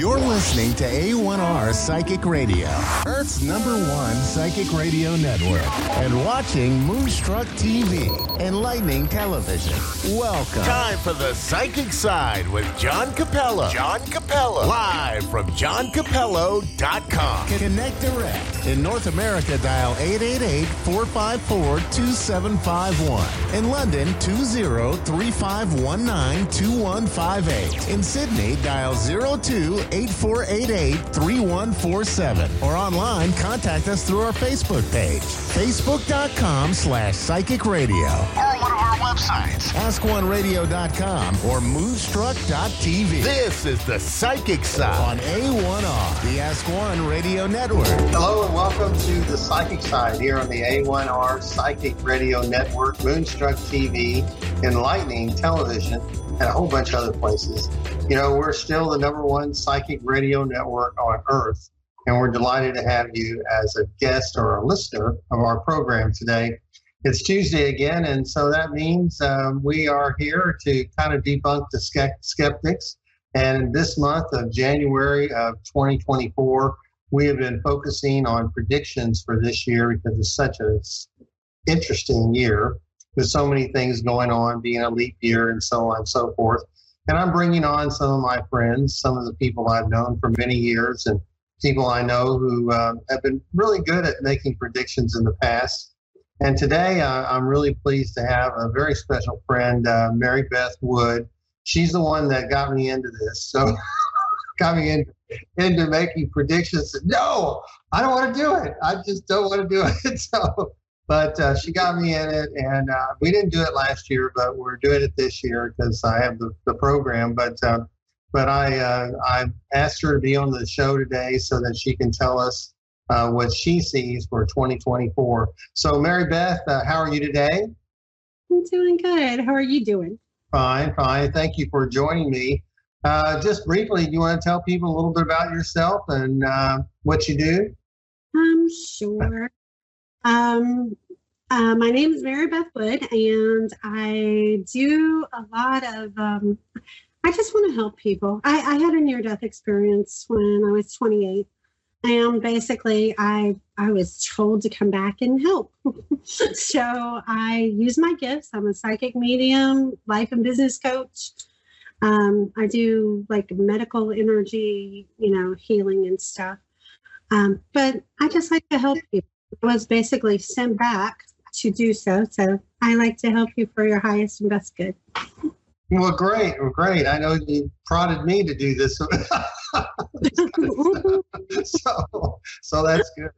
You're listening to A1R Psychic Radio, Earth's number one psychic radio network, and watching Moonstruck TV and Enlightening Television. Welcome. Time for the Psychic Side with John Capello. John Capello. Live from johncapello.com. Connect direct. In North America, dial 888 454 2751. In London, 20 3519 2158. In Sydney, dial 02 8488 3147. Or online, contact us through our Facebook page, facebook.com slash psychic radio. Or one of our websites, askoneradio.com or moonstruck.tv. This is the Psychic Side on A1R, the Ask One Radio Network. Hello and welcome to the Psychic Side here on the A1R Psychic Radio Network, Moonstruck TV, Enlightening Television, and a whole bunch of other places. You know, we're still the number one psychic radio network on earth, and we're delighted to have you as a guest or a listener of our program today. It's Tuesday again, and so that means um, we are here to kind of debunk the skeptics. And this month of January of 2024, we have been focusing on predictions for this year because it's such an interesting year with so many things going on, being a leap year and so on and so forth. And I'm bringing on some of my friends, some of the people I've known for many years, and people I know who uh, have been really good at making predictions in the past. And today uh, I'm really pleased to have a very special friend, uh, Mary Beth Wood. She's the one that got me into this. So, got me into, into making predictions. No, I don't want to do it. I just don't want to do it. So, but uh, she got me in it, and uh, we didn't do it last year, but we're doing it this year because I have the, the program. But uh, but I uh, I asked her to be on the show today so that she can tell us uh, what she sees for 2024. So Mary Beth, uh, how are you today? I'm doing good. How are you doing? Fine, fine. Thank you for joining me. just briefly, do you want to tell people a little bit about yourself and what you do? Um, sure. Um, uh, my name is Mary Beth Wood, and I do a lot of. Um, I just want to help people. I, I had a near-death experience when I was 28, and basically, I I was told to come back and help. so I use my gifts. I'm a psychic medium, life and business coach. Um, I do like medical energy, you know, healing and stuff. Um, but I just like to help people was basically sent back to do so. So I like to help you for your highest and best good. Well, great. Well, great. I know you prodded me to do this. so, so that's good.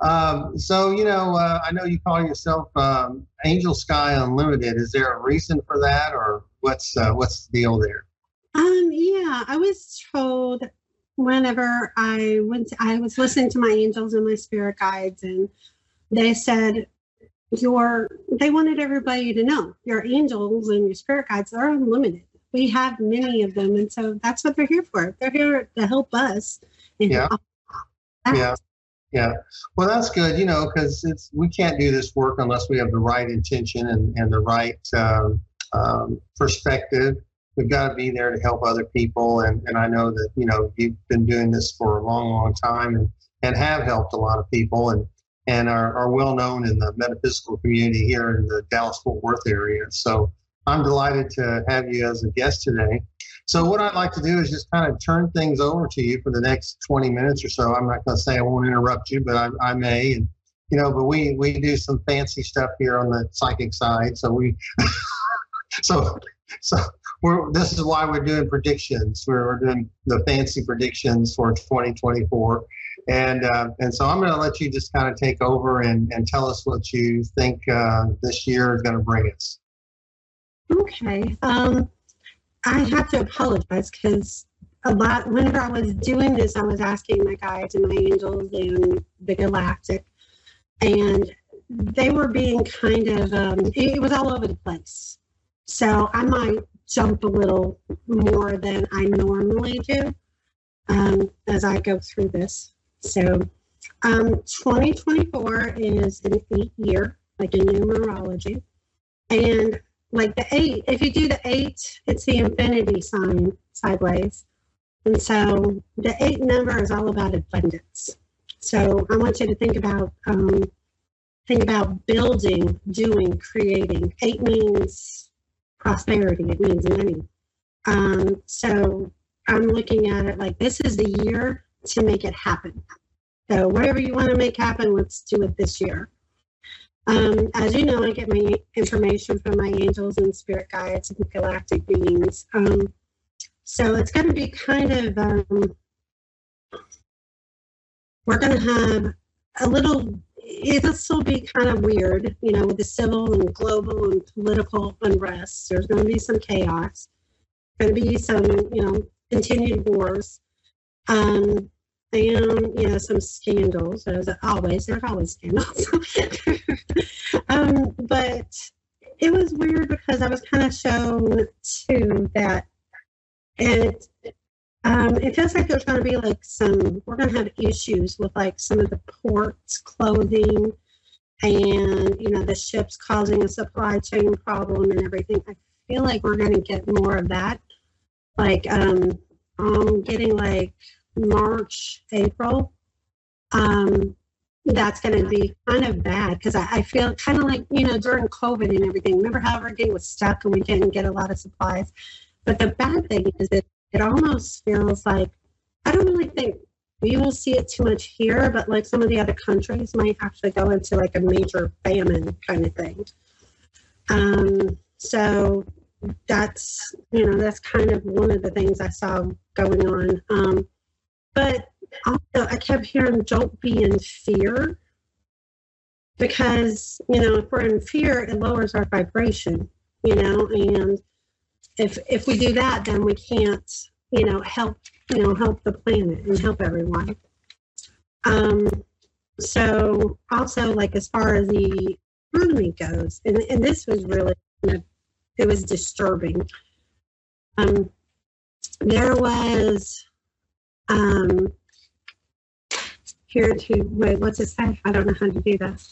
Um, so, you know, uh, I know you call yourself um, Angel Sky Unlimited. Is there a reason for that, or what's uh, what's the deal there? Um, yeah, I was told whenever I went, to, I was listening to my angels and my spirit guides, and they said, "Your," they wanted everybody to know your angels and your spirit guides are unlimited. We have many of them, and so that's what they're here for. They're here to help us. yeah. Yeah. Yeah. Well, that's good, you know, because it's we can't do this work unless we have the right intention and, and the right um, um, perspective we've got to be there to help other people. And, and I know that, you know, you've been doing this for a long, long time and, and have helped a lot of people and, and are, are well known in the metaphysical community here in the Dallas Fort Worth area. So I'm delighted to have you as a guest today. So what I'd like to do is just kind of turn things over to you for the next 20 minutes or so. I'm not going to say I won't interrupt you, but I, I may. And, you know, but we, we do some fancy stuff here on the psychic side. So we, so, so we're, this is why we're doing predictions. We're, we're doing the fancy predictions for 2024. And, uh, and so I'm going to let you just kind of take over and, and tell us what you think uh, this year is going to bring us. Okay. Um, I have to apologize because a lot, whenever I was doing this, I was asking my guides and my angels and the galactic, and they were being kind of, um, it, was all over the place. So I might jump a little more than I normally do um, as I go through this. So, um, 2024 is an eight year, like in numerology. And like the eight, if you do the eight, it's the infinity sign sideways. And so the eight number is all about abundance. So I want you to think about um, think about building, doing, creating. Eight means prosperity. It means money. Um, so I'm looking at it like this is the year to make it happen. So whatever you want to make happen, let's do it this year. Um, as you know, I get my information from my angels and spirit guides and galactic beings. Um, so it's going to be kind of, um, we're going to have a little, it'll still be kind of weird, you know, with the civil and global and political unrest. There's going to be some chaos, going to be some, you know, continued wars. Um, and you know some scandals as always there's always scandals um, but it was weird because i was kind of shown too that. It um, it feels like there's going to be like some we're going to have issues with like some of the ports clothing and you know the ships causing a supply chain problem and everything. I feel like we're going to get more of that like um um getting like March, April, um, that's going to be kind of bad because I, I, feel kind of like, you know, during COVID and everything, remember how everything was stuck and we didn't get a lot of supplies? But the bad thing is that it almost feels like, I don't really think we will see it too much here, but like some of the other countries might actually go into like a major famine kind of thing. Um, so that's, you know, that's kind of one of the things I saw going on. Um, but also, I kept hearing don't be in fear because, you know, if we're in fear, it lowers our vibration, you know, and if if we do that, then we can't, you know, help, you know, help the planet and help everyone. Um, so also like as far as the economy goes, and, and this was really, you know, it was disturbing. Um, there was um, here to wait. What's it say? I don't know how to do that.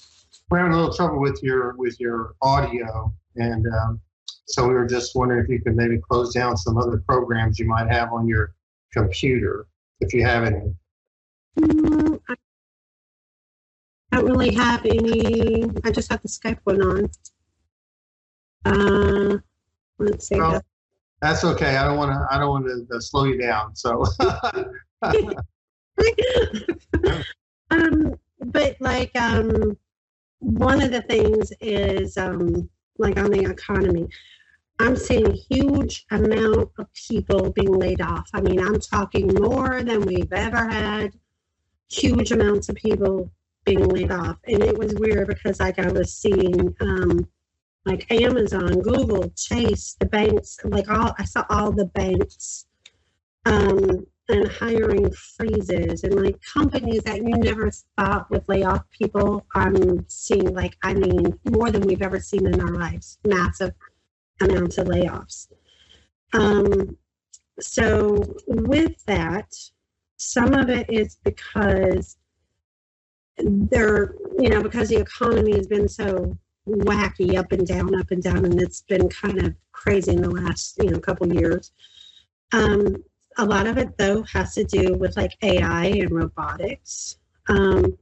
We're having a little trouble with your with your audio, and um, so we were just wondering if you could maybe close down some other programs you might have on your computer, if you have any. Mm, I don't really have any. I just have the Skype one on. Uh, let's see. Well, that's okay. I don't want to. I don't want to uh, slow you down. So. um, but like um, one of the things is um, like on the economy. I'm seeing a huge amount of people being laid off. I mean, I'm talking more than we've ever had. Huge amounts of people being laid off, and it was weird because like I was seeing um, like Amazon, Google, Chase, the banks, like all I saw all the banks um, and hiring freezes and like companies that you never thought would lay off people. I'm seeing like I mean more than we've ever seen in our lives, massive amounts of layoffs. Um, so with that, some of it is because they're you know because the economy has been so wacky up and down, up and down, and it's been kind of crazy in the last you know couple years. Um, a lot of it though has to do with like AI and robotics. Um,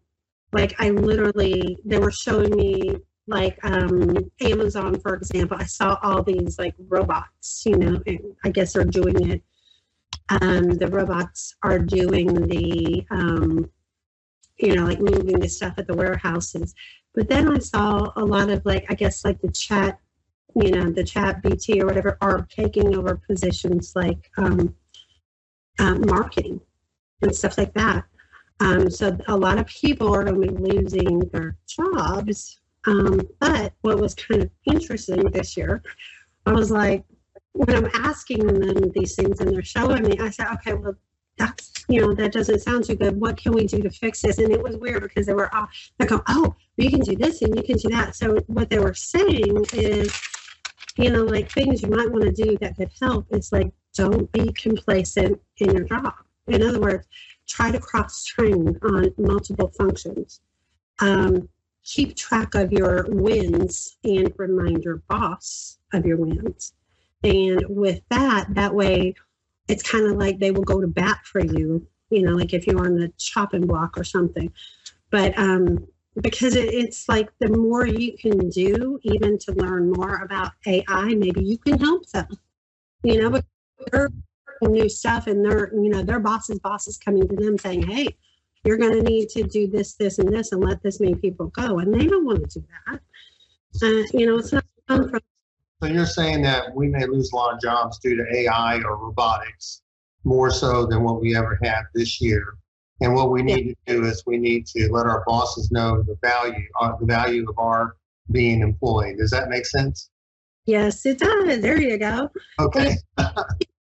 like I literally, they were showing me like um, Amazon, for example. I saw all these like robots, you know, and I guess they're doing it. Um, the robots are doing the, um, you know, like moving the stuff at the warehouses. But then I saw a lot of like, I guess like the chat, you know, the chat BT or whatever are taking over positions like um, uh, marketing and stuff like that. Um, so a lot of people are going to be losing their jobs. Um, but what was kind of interesting this year, I was like, when I'm asking them these things and they're showing me, I said, okay, well, that's you know that doesn't sound too good. What can we do to fix this? And it was weird because they were all they go oh you can do this and you can do that. So what they were saying is you know like things you might want to do that could help is like don't be complacent in your job. In other words try to cross train on multiple functions. Um, keep track of your wins and remind your boss of your wins. And with that that way it's kind of like they will go to bat for you, you know, like if you're on the chopping block or something. But um, because it, it's like the more you can do, even to learn more about AI, maybe you can help them, you know, but they're new stuff and their, you know, their boss's boss is coming to them saying, hey, you're going to need to do this, this, and this, and let this many people go. And they don't want to do that. Uh, you know, it's not come from so you're saying that we may lose a lot of jobs due to AI or robotics more so than what we ever had this year. And what we need yeah. to do is we need to let our bosses know the value, uh, the value of our being employed. Does that make sense? Yes, it does. There you go. Okay.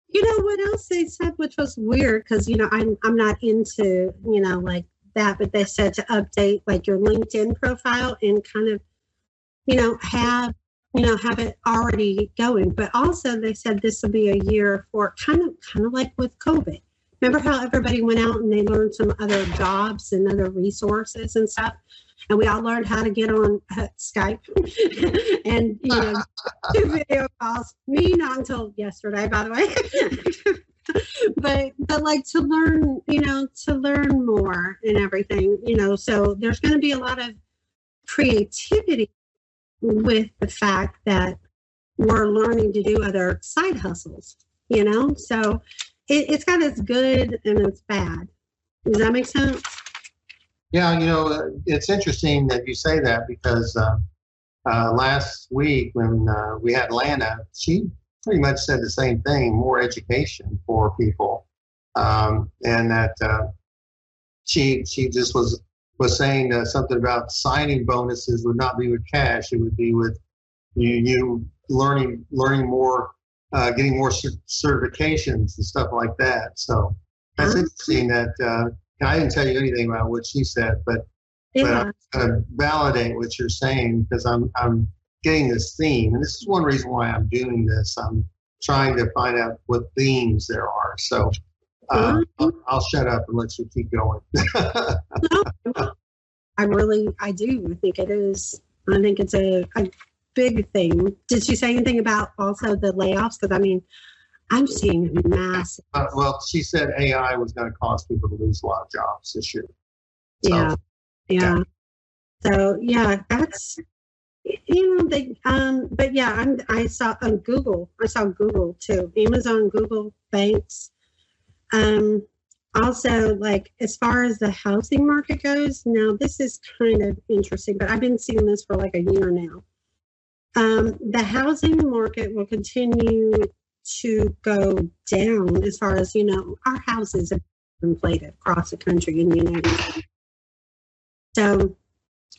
you know what else they said, which was weird because you know I'm I'm not into you know like that, but they said to update like your LinkedIn profile and kind of you know have you know, have it already going. But also they said this will be a year for kind of kind of like with COVID. Remember how everybody went out and they learned some other jobs and other resources and stuff? And we all learned how to get on uh, Skype and you know video calls. Me not until yesterday, by the way. but but like to learn, you know, to learn more and everything, you know. So there's going to be a lot of creativity with the fact that we're learning to do other side hustles, you know? So it, has got its good and its bad. Does that make sense? Yeah, you know, it's interesting that you say that because uh, uh, last week when uh, we had Lana, she pretty much said the same thing more education for people. Um, and that uh, she she just was was saying uh, something about signing bonuses would not be with cash; it would be with you, you learning learning more, uh, getting more certifications and stuff like that. So that's mm-hmm. interesting. That uh, I didn't tell you anything about what she said, but yeah. but I'm going to validate what you're saying because I'm I'm getting this theme, and this is one reason why I'm doing this. I'm trying to find out what themes there are. So uh, I'll, I'll, shut up and let you keep going. I really, I do I think it is. I think it's a, a big thing. Did she say anything about also the layoffs? Because I mean, I'm seeing massive. Uh, well, she said AI was going to cause people to lose a lot of jobs this year. So, yeah, yeah. Yeah. So yeah, that's you know they um but yeah I'm I saw on Google I saw Google too Amazon Google banks um, also, like as far as the housing market goes, now this is kind of interesting, but I've been seeing this for like a year now. Um, the housing market will continue to go down as far as you know our houses have been inflated across the country in the United States. So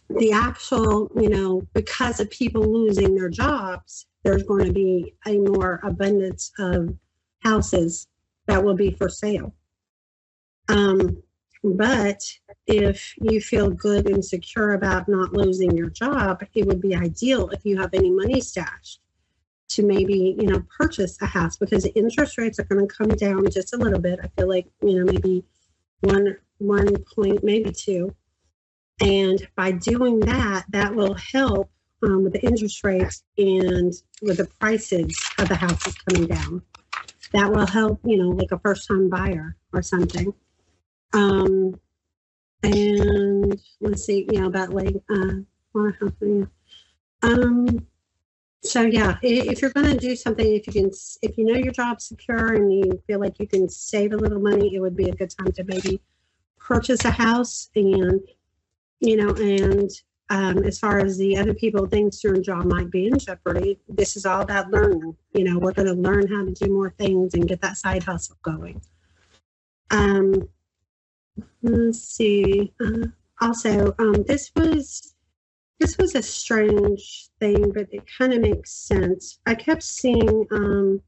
the actual, you know, because of people losing their jobs, there's going to be a more abundance of houses that will be for sale. Um, but if you feel good and secure about not losing your job, it would be ideal if you have any money stashed to maybe you know purchase a house because the interest rates are going to come down just a little bit. I feel like you know maybe one one point, maybe two, and by doing that, that will help um, with the interest rates and with the prices of the houses coming down that will help, you know, like a first time buyer or something. Um, and let's see, you know, about like, uh, um, so yeah, if you're going to do something, if you can, if you know your job's secure and you feel like you can save a little money, it would be a good time to maybe purchase a house and, you know, and um, as far as the other people thinks your job might be in jeopardy, this is all about learning. You know, we're going to learn how to do more things and get that side hustle going. Um, let's see. Uh, also, um, this was this was a strange thing, but it kind of makes sense. I kept seeing um,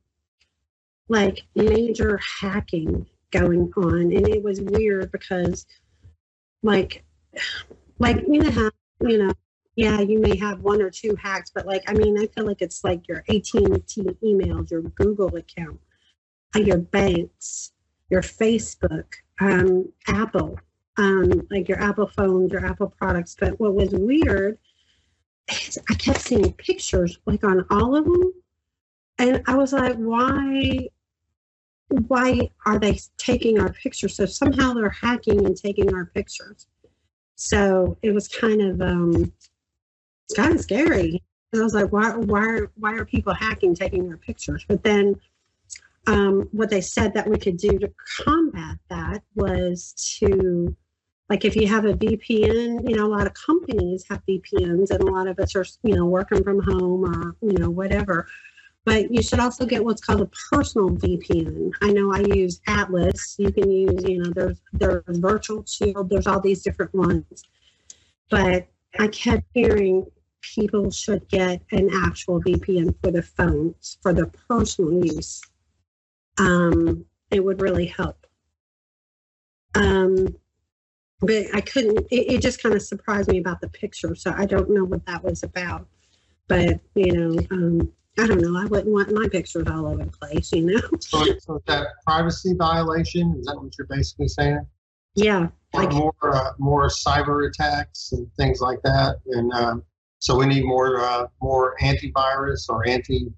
like major hacking going on, and it was weird because, like, like you know how you know, yeah, you may have one or two hacks, but like, I mean, I feel like it's like your AT&T emails, your Google account, uh, your banks, your Facebook, um, Apple, um, like your Apple phones, your Apple products. But what was weird is I kept seeing pictures like on all of them. And I was like, why? why are they taking our pictures? So somehow they're hacking and taking our pictures. So it was kind of um, it's kind of scary. And I was like, why, why, why are people hacking, taking our pictures? But then um, what they said that we could do to combat that was to like if you have a VPN, you know, a lot of companies have VPNs and a lot of us are, you know, working from home or, you know, whatever. But you should also get what's called a personal VPN. I know I use Atlas. You can use, you know, there's there's virtual shield, there's all these different ones. But I kept hearing people should get an actual VPN for the phones for the personal use um, it would really help. Um, but I couldn't, it, it just kind of surprised me about the picture. So I don't know what that was about. But, you know, um, I don't know. I wouldn't want my pictures all over the place, you know? so, so that privacy violation, is that what you're basically saying? Yeah. Like more, uh, more cyber attacks and things like that. And um, so we need more, uh, more antivirus or anti,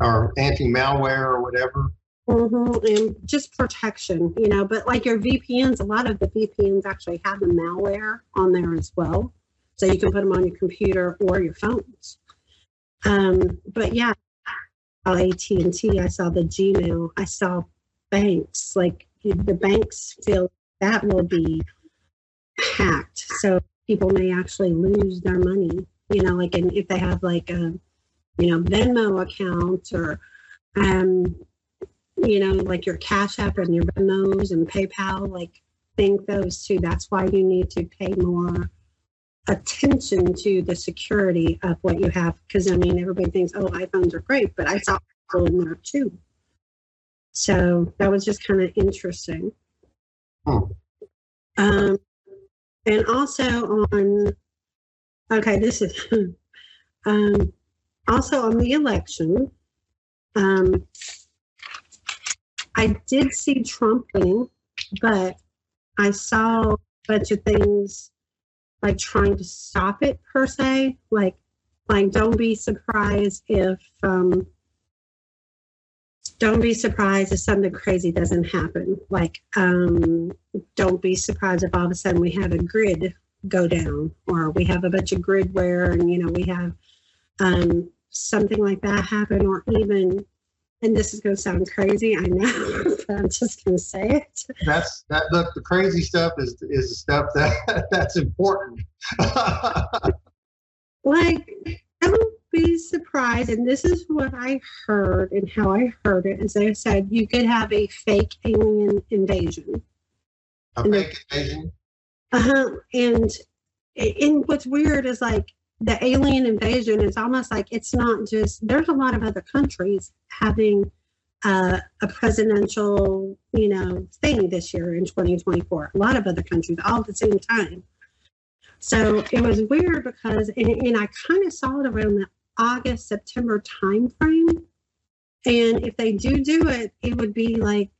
or anti malware or whatever Mm-hmm. And just protection, you know, but like your VPNs, a lot of the VPNs actually have the malware on there as well. So you can put them on your computer or your phones. Um, but yeah, AT&T, I saw the Gmail, I saw banks, like the banks feel that will be hacked. So people may actually lose their money, you know, like and if they have like a, you know, Venmo account or um, you know, like your Cash App and your Venmos and PayPal, like think those too. That's why you need to pay more attention to the security of what you have. Because I mean, everybody thinks, oh, iPhones are great, but I saw people in there too. So that was just kind of interesting. Hmm. Um, and also on, okay, this is um, also on the election. Um, I did see Trump winning, but I saw a bunch of things like trying to stop it per se. Like, like don't be surprised if um, don't be surprised if something crazy doesn't happen. Like, um, don't be surprised if all of a sudden we have a grid go down, or we have a bunch of grid wear, and you know we have um, something like that happen, or even and this is going to sound crazy, I know, but I'm just going to say it. That's that. Look, the crazy stuff is is the stuff that that's important. like, don't be surprised, and this is what I heard and how I heard it. As I said, you could have a fake alien invasion. A and fake invasion. Uh huh. And and what's weird is like the alien invasion is almost like it's not just there's a lot of other countries having uh, a presidential you know thing this year in 2024 a lot of other countries all at the same time. So it was weird because and, and i kind of saw it around the august september time frame and if they do do it it would be like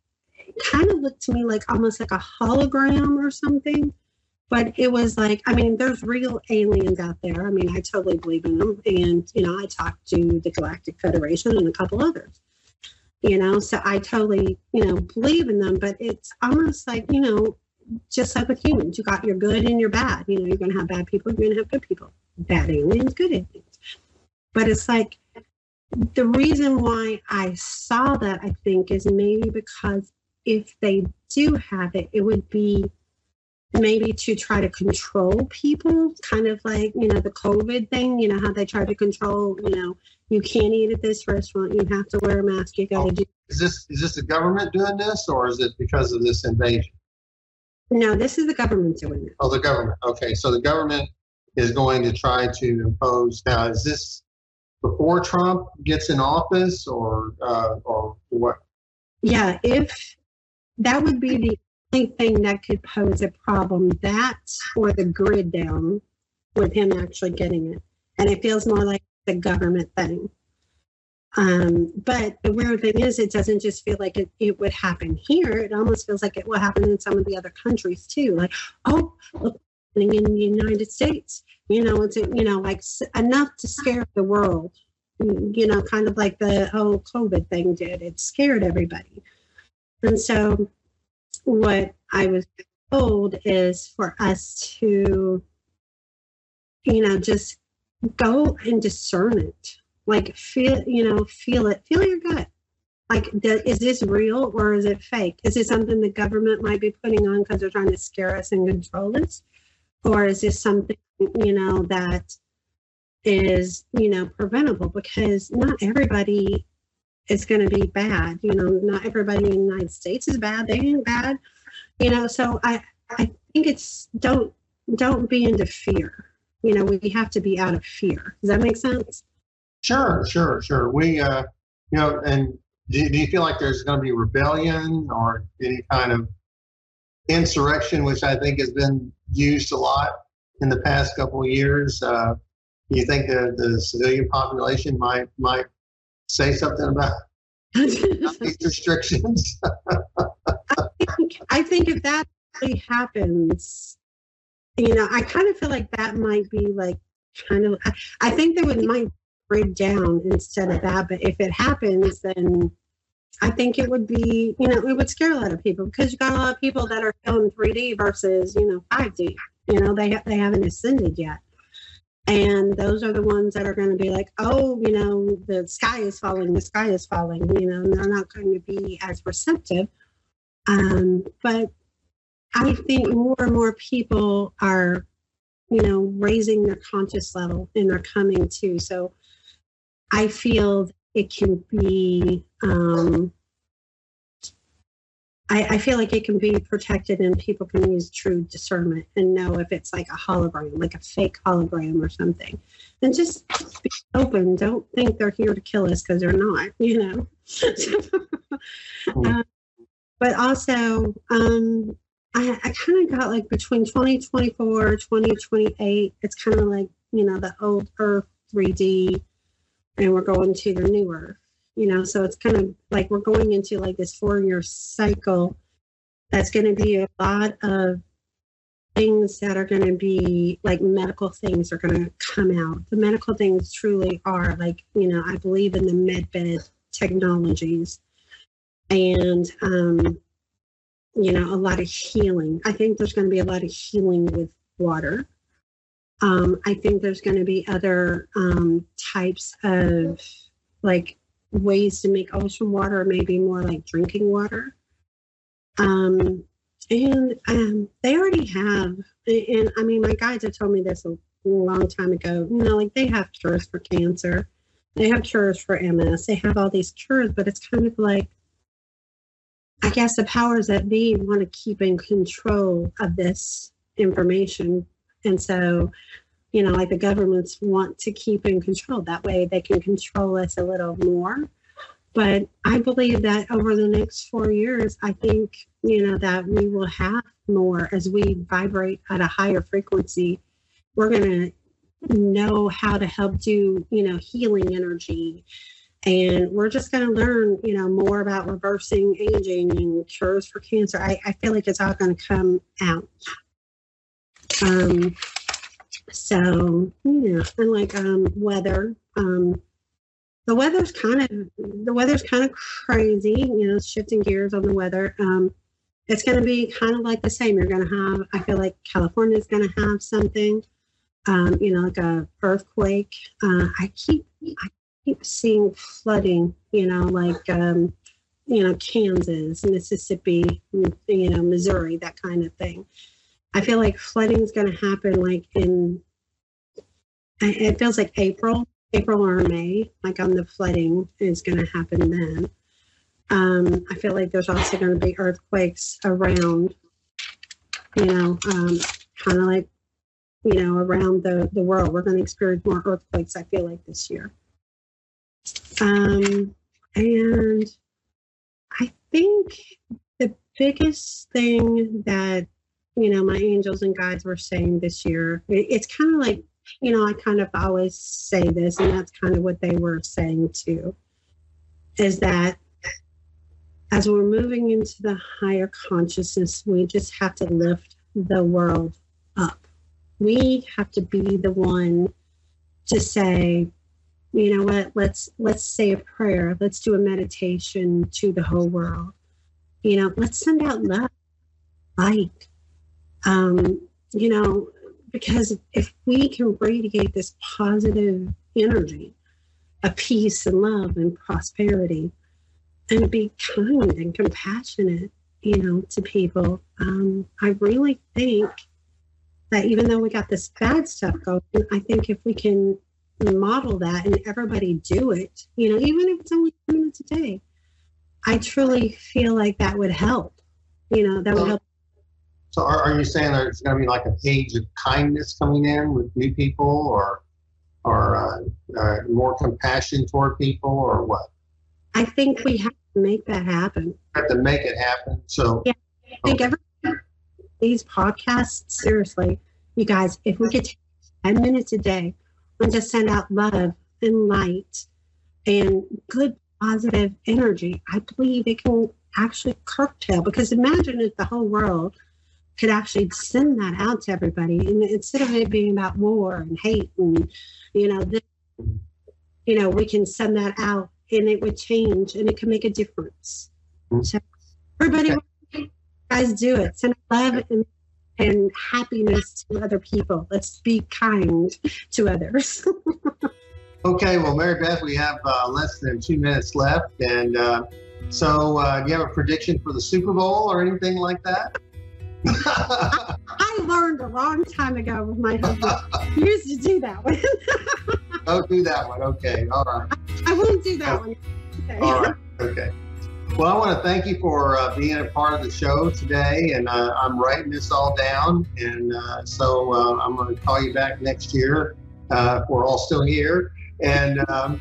kind of looked to me like almost like a hologram or something but it was like i mean there's real aliens out there. I mean i totally believe in them and you know i talked to the galactic federation and a couple others you know so i totally you know believe in them but it's almost like you know just like with humans you got your good and your bad. You know you're going to have bad people you're going to have good people. Bad aliens good aliens. But it's like the reason why i saw that i think is maybe because if they do have it it would be maybe to try to control people, kind of like, you know, the COVID thing, you know, how they try to control, you know, you can't eat at this restaurant, you have to wear a mask, you gotta oh, do is this is this the government doing this or is it because of this invasion? No, this is the government doing it. Oh, the government. Okay. So the government is going to try to impose now is this before Trump gets in office or uh, or what? Yeah, if that would be the thing that could pose a problem. That or the grid down with him actually getting it. And it feels more like the government thing. Um, but the weird thing is, it doesn't just feel like it, it would happen here. It almost feels like it will happen in some of the other countries too. Like, oh, look, in the United States, you know, it's you know like enough to scare the world. You know, kind of like the whole COVID thing did. It scared everybody. And so, what I was told is for us to, you know, just go and discern it. Like, feel, you know, feel it, feel your gut. Like, is this real or is it fake? Is it something the government might be putting on because they're trying to scare us and control us? Or is this something, you know, that is, you know, preventable? Because not everybody is going to be bad. You know, not everybody in the United States is bad. They ain't bad. You know, so I I think it's don't don't be into fear. You know, we have to be out of fear. Does that make sense? Sure, sure, sure. We, uh, you know, and do, do you feel like there's going to be rebellion or any kind of insurrection, which I think has been used a lot in the past couple of years? Uh, you think the, the civilian population might might say something about these restrictions? I, think, I think if that really happens, you know, I kind of feel like that might be like kind of. I, I think they would might break down instead of that, but if it happens, then I think it would be, you know, it would scare a lot of people because you got a lot of people that are filming 3D versus, you know, 5D. You know, they ha- they haven't ascended yet and those are the ones that are going to be like oh you know the sky is falling the sky is falling you know they're not going to be as receptive. Um, but i think more and more people are you know raising their conscious level and they're coming to so i feel it can be um, I, I, feel like it can be protected and people can use true discernment and know if it's like a hologram, like a fake hologram or something. And just be open. Don't think they're here to kill us because they're not, you know. um, but also, um, I, I kind of got like between 2024, 2028, it's kind of like, you know, the old Earth 3D, and we're going to the new Earth you know so it's kind of like we're going into like this four year cycle that's going to be a lot of things that are going to be like medical things are going to come out. The medical things truly are like you know i believe in the medbed technologies. And um you know a lot of healing. I think there's going to be a lot of healing with water. Um, I think there's going to be other um, types of like ways to make ocean water maybe more like drinking water. Um, and um, they already have, and I mean, my guides have told me this a long time ago. You know, like they have cures for cancer, they have cures for MS, they have all these cures, but it's kind of like, I guess the powers that be want to keep in control of this information. And so you know, like the governments want to keep in control. That way they can control us a little more. But I believe that over the next four years, I think, you know, that we will have more as we vibrate at a higher frequency. We're going to know how to help do, you know, healing energy. And we're just going to learn, you know, more about reversing aging and cures for cancer. I, I feel like it's all going to come out. Um, so yeah, and like um, weather. Um, the weather's kind of the weather's kind of crazy. You know, shifting gears on the weather. Um, it's going to be kind of like the same. You're going to have. I feel like California is going to have something. Um, you know, like a earthquake. Uh, I keep I keep seeing flooding. You know, like um, you know Kansas, Mississippi, you know Missouri, that kind of thing. I feel like flooding is going to happen like in, it feels like April, April or May, like on the flooding is going to happen then. Um, I feel like there's also going to be earthquakes around, you know, um, kind of like, you know, around the, the world. We're going to experience more earthquakes, I feel like, this year. Um, and I think the biggest thing that you know, my angels and guides were saying this year. It's kind of like, you know, I kind of always say this, and that's kind of what they were saying too, is that as we're moving into the higher consciousness, we just have to lift the world up. We have to be the one to say, you know what, let's let's say a prayer, let's do a meditation to the whole world You know, let's send out love, light. Um, you know, because if we can radiate this positive energy of peace and love and prosperity and be kind and compassionate, you know, to people, um, I really think that even though we got this bad stuff going, I think if we can model that and everybody do it, you know, even if it's only minutes a day, I truly feel like that would help. You know, that would help. So, are, are you saying there's going to be like a page of kindness coming in with new people, or or uh, uh, more compassion toward people, or what? I think we have to make that happen. Have to make it happen. So, yeah, I think okay. every these podcasts, seriously, you guys, if we could take 10 minutes a day and just send out love and light and good positive energy, I believe it can actually curtail because imagine if the whole world could actually send that out to everybody and instead of it being about war and hate and you know this, you know we can send that out and it would change and it can make a difference mm-hmm. so everybody guys do it send love and and happiness to other people. Let's be kind to others. okay, well, Mary Beth, we have uh, less than two minutes left. And uh, so, uh, do you have a prediction for the Super Bowl or anything like that? I, I, learned a long time ago with my husband. Used to do that one. Don't do that one. Okay. All right. I, I won't do that one. Okay. All right. Okay. Well, I want to thank you for uh, being a part of the show today, and uh, I'm writing this all down, and uh, so uh, I'm going to call you back next year. Uh, we're all still here, and um,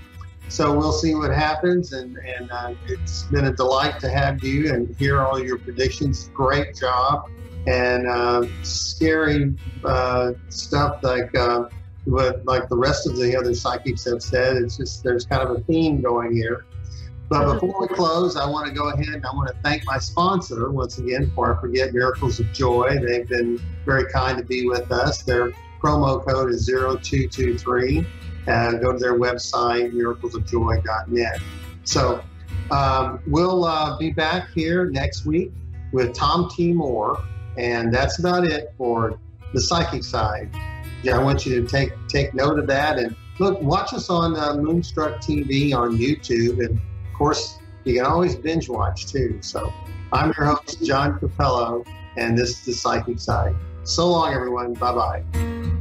so we'll see what happens. And, and uh, it's been a delight to have you and hear all your predictions. Great job, and uh, scary uh, stuff like. Uh, what, like the rest of the other psychics have said, it's just there's kind of a theme going here. But before we close, I want to go ahead and I want to thank my sponsor once again before I forget Miracles of Joy. They've been very kind to be with us. Their promo code is 0223. Uh, go to their website, miraclesofjoy.net. So um, we'll uh, be back here next week with Tom T. Moore. And that's about it for the psychic side. Yeah, I want you to take take note of that and look, watch us on uh, Moonstruck TV on YouTube and of course, you can always binge watch too. So I'm your host, John Capello, and this is the Psychic Side. So long, everyone. Bye bye.